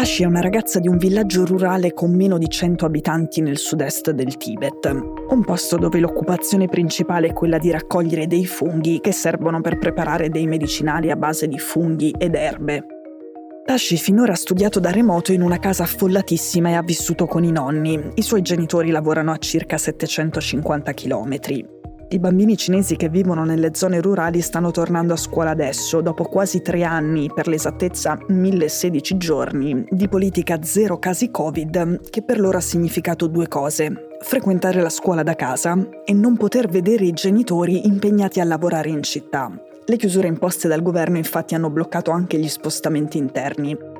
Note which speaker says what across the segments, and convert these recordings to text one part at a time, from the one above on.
Speaker 1: Tashi è una ragazza di un villaggio rurale con meno di 100 abitanti nel sud-est del Tibet, un posto dove l'occupazione principale è quella di raccogliere dei funghi che servono per preparare dei medicinali a base di funghi ed erbe. Tashi finora ha studiato da remoto in una casa affollatissima e ha vissuto con i nonni. I suoi genitori lavorano a circa 750 km. I bambini cinesi che vivono nelle zone rurali stanno tornando a scuola adesso, dopo quasi tre anni, per l'esattezza 1016 giorni, di politica zero casi Covid, che per loro ha significato due cose. Frequentare la scuola da casa e non poter vedere i genitori impegnati a lavorare in città. Le chiusure imposte dal governo infatti hanno bloccato anche gli spostamenti interni.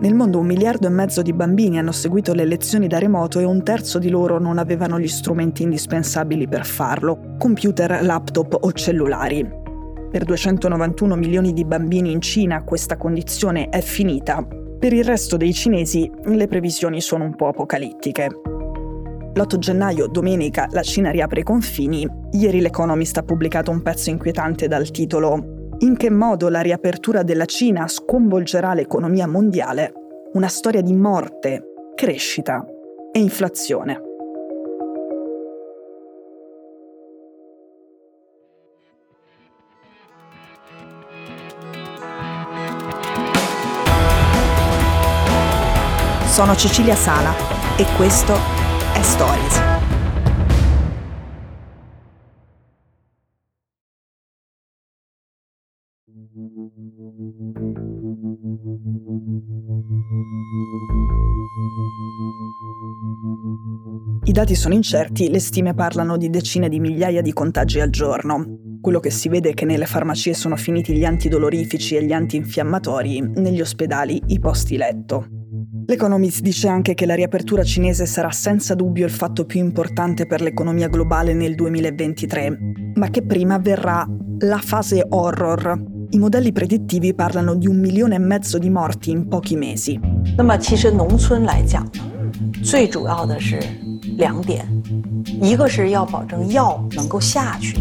Speaker 1: Nel mondo un miliardo e mezzo di bambini hanno seguito le lezioni da remoto e un terzo di loro non avevano gli strumenti indispensabili per farlo, computer, laptop o cellulari. Per 291 milioni di bambini in Cina questa condizione è finita. Per il resto dei cinesi le previsioni sono un po' apocalittiche. L'8 gennaio, domenica, la Cina riapre i confini. Ieri l'Economist ha pubblicato un pezzo inquietante dal titolo in che modo la riapertura della Cina sconvolgerà l'economia mondiale? Una storia di morte, crescita e inflazione. Sono Cecilia Sala e questo è Stories. I dati sono incerti, le stime parlano di decine di migliaia di contagi al giorno. Quello che si vede è che nelle farmacie sono finiti gli antidolorifici e gli antinfiammatori, negli ospedali i posti letto. L'Economist dice anche che la riapertura cinese sarà senza dubbio il fatto più importante per l'economia globale nel 2023, ma che prima avverrà la fase horror. I modelli predittivi parlano di un milione e mezzo di morti in pochi mesi. 那么其实农村来讲呢，最主要的是两点，一个是要保证药能够下去。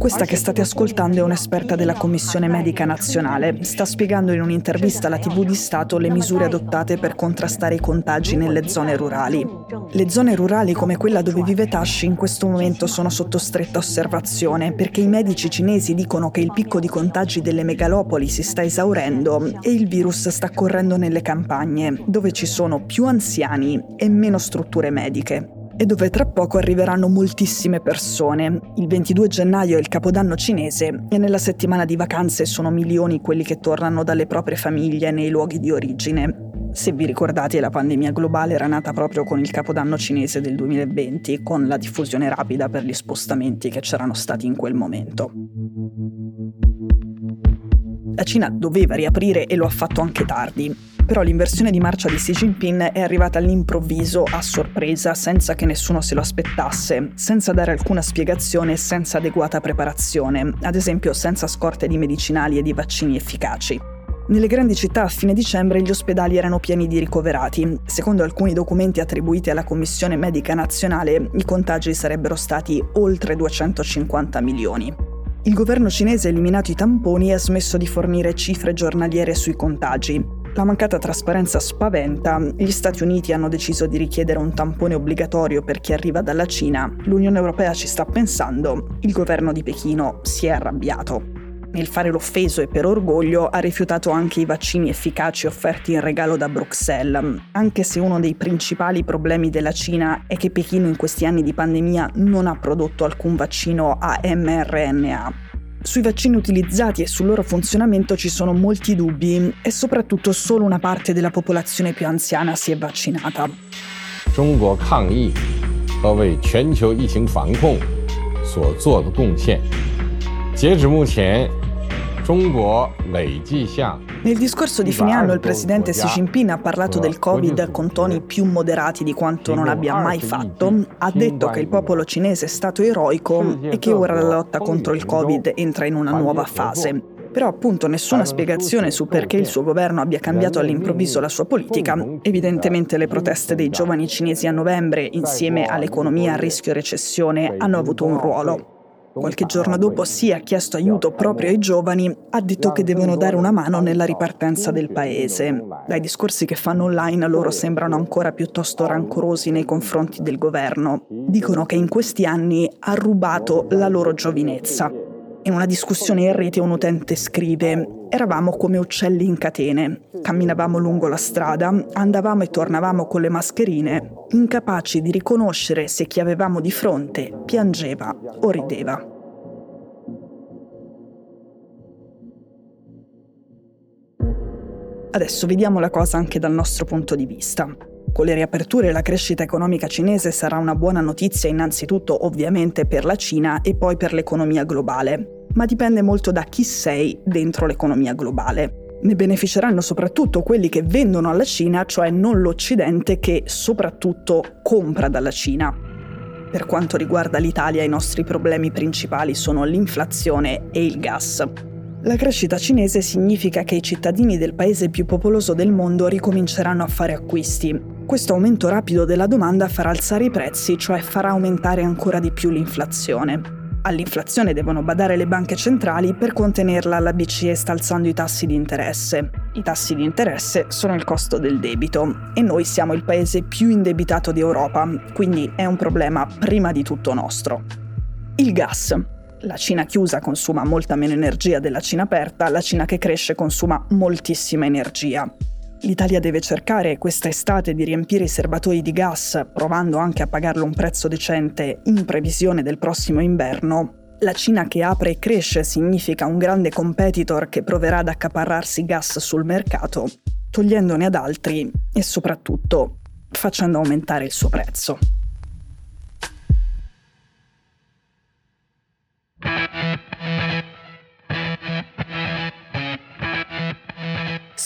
Speaker 1: Questa che state ascoltando è un'esperta della Commissione Medica Nazionale. Sta spiegando in un'intervista alla TV di Stato le misure adottate per contrastare i contagi nelle zone rurali. Le zone rurali come quella dove vive Tashi in questo momento sono sotto stretta osservazione perché i medici cinesi dicono che il picco di contagi delle megalopoli si sta esaurendo e il virus sta correndo nelle campagne, dove ci sono più anziani e meno strutture mediche e dove tra poco arriveranno moltissime persone. Il 22 gennaio è il capodanno cinese e nella settimana di vacanze sono milioni quelli che tornano dalle proprie famiglie nei luoghi di origine. Se vi ricordate, la pandemia globale era nata proprio con il capodanno cinese del 2020, con la diffusione rapida per gli spostamenti che c'erano stati in quel momento. La Cina doveva riaprire e lo ha fatto anche tardi. Però l'inversione di marcia di Xi Jinping è arrivata all'improvviso, a sorpresa, senza che nessuno se lo aspettasse, senza dare alcuna spiegazione e senza adeguata preparazione, ad esempio senza scorte di medicinali e di vaccini efficaci. Nelle grandi città a fine dicembre gli ospedali erano pieni di ricoverati. Secondo alcuni documenti attribuiti alla Commissione Medica Nazionale, i contagi sarebbero stati oltre 250 milioni. Il governo cinese ha eliminato i tamponi e ha smesso di fornire cifre giornaliere sui contagi. La mancata trasparenza spaventa, gli Stati Uniti hanno deciso di richiedere un tampone obbligatorio per chi arriva dalla Cina, l'Unione Europea ci sta pensando, il governo di Pechino si è arrabbiato Nel fare l'offeso e per orgoglio ha rifiutato anche i vaccini efficaci offerti in regalo da Bruxelles, anche se uno dei principali problemi della Cina è che Pechino in questi anni di pandemia non ha prodotto alcun vaccino a mRNA. Sui vaccini utilizzati e sul loro funzionamento ci sono molti dubbi e soprattutto solo una parte della popolazione più anziana si è vaccinata. 中国抗疫和为全球疫情防控所做的贡献，截止目前。 Nel discorso di fine anno il presidente Xi Jinping ha parlato del Covid con toni più moderati di quanto non abbia mai fatto. Ha detto che il popolo cinese è stato eroico e che ora la lotta contro il Covid entra in una nuova fase. Però appunto nessuna spiegazione su perché il suo governo abbia cambiato all'improvviso la sua politica. Evidentemente le proteste dei giovani cinesi a novembre, insieme all'economia a rischio recessione, hanno avuto un ruolo. Qualche giorno dopo sì ha chiesto aiuto proprio ai giovani, ha detto che devono dare una mano nella ripartenza del paese. Dai discorsi che fanno online loro sembrano ancora piuttosto rancorosi nei confronti del governo. Dicono che in questi anni ha rubato la loro giovinezza. In una discussione in rete un utente scrive Eravamo come uccelli in catene, camminavamo lungo la strada, andavamo e tornavamo con le mascherine, incapaci di riconoscere se chi avevamo di fronte piangeva o rideva. Adesso vediamo la cosa anche dal nostro punto di vista. Con le riaperture la crescita economica cinese sarà una buona notizia innanzitutto ovviamente per la Cina e poi per l'economia globale, ma dipende molto da chi sei dentro l'economia globale. Ne beneficeranno soprattutto quelli che vendono alla Cina, cioè non l'Occidente che soprattutto compra dalla Cina. Per quanto riguarda l'Italia i nostri problemi principali sono l'inflazione e il gas. La crescita cinese significa che i cittadini del paese più popoloso del mondo ricominceranno a fare acquisti, questo aumento rapido della domanda farà alzare i prezzi, cioè farà aumentare ancora di più l'inflazione. All'inflazione devono badare le banche centrali, per contenerla la BCE sta alzando i tassi di interesse. I tassi di interesse sono il costo del debito e noi siamo il paese più indebitato d'Europa, quindi è un problema prima di tutto nostro. Il gas. La Cina chiusa consuma molta meno energia della Cina aperta, la Cina che cresce consuma moltissima energia. L'Italia deve cercare questa estate di riempire i serbatoi di gas, provando anche a pagarlo un prezzo decente in previsione del prossimo inverno. La Cina che apre e cresce significa un grande competitor che proverà ad accaparrarsi gas sul mercato, togliendone ad altri e soprattutto facendo aumentare il suo prezzo.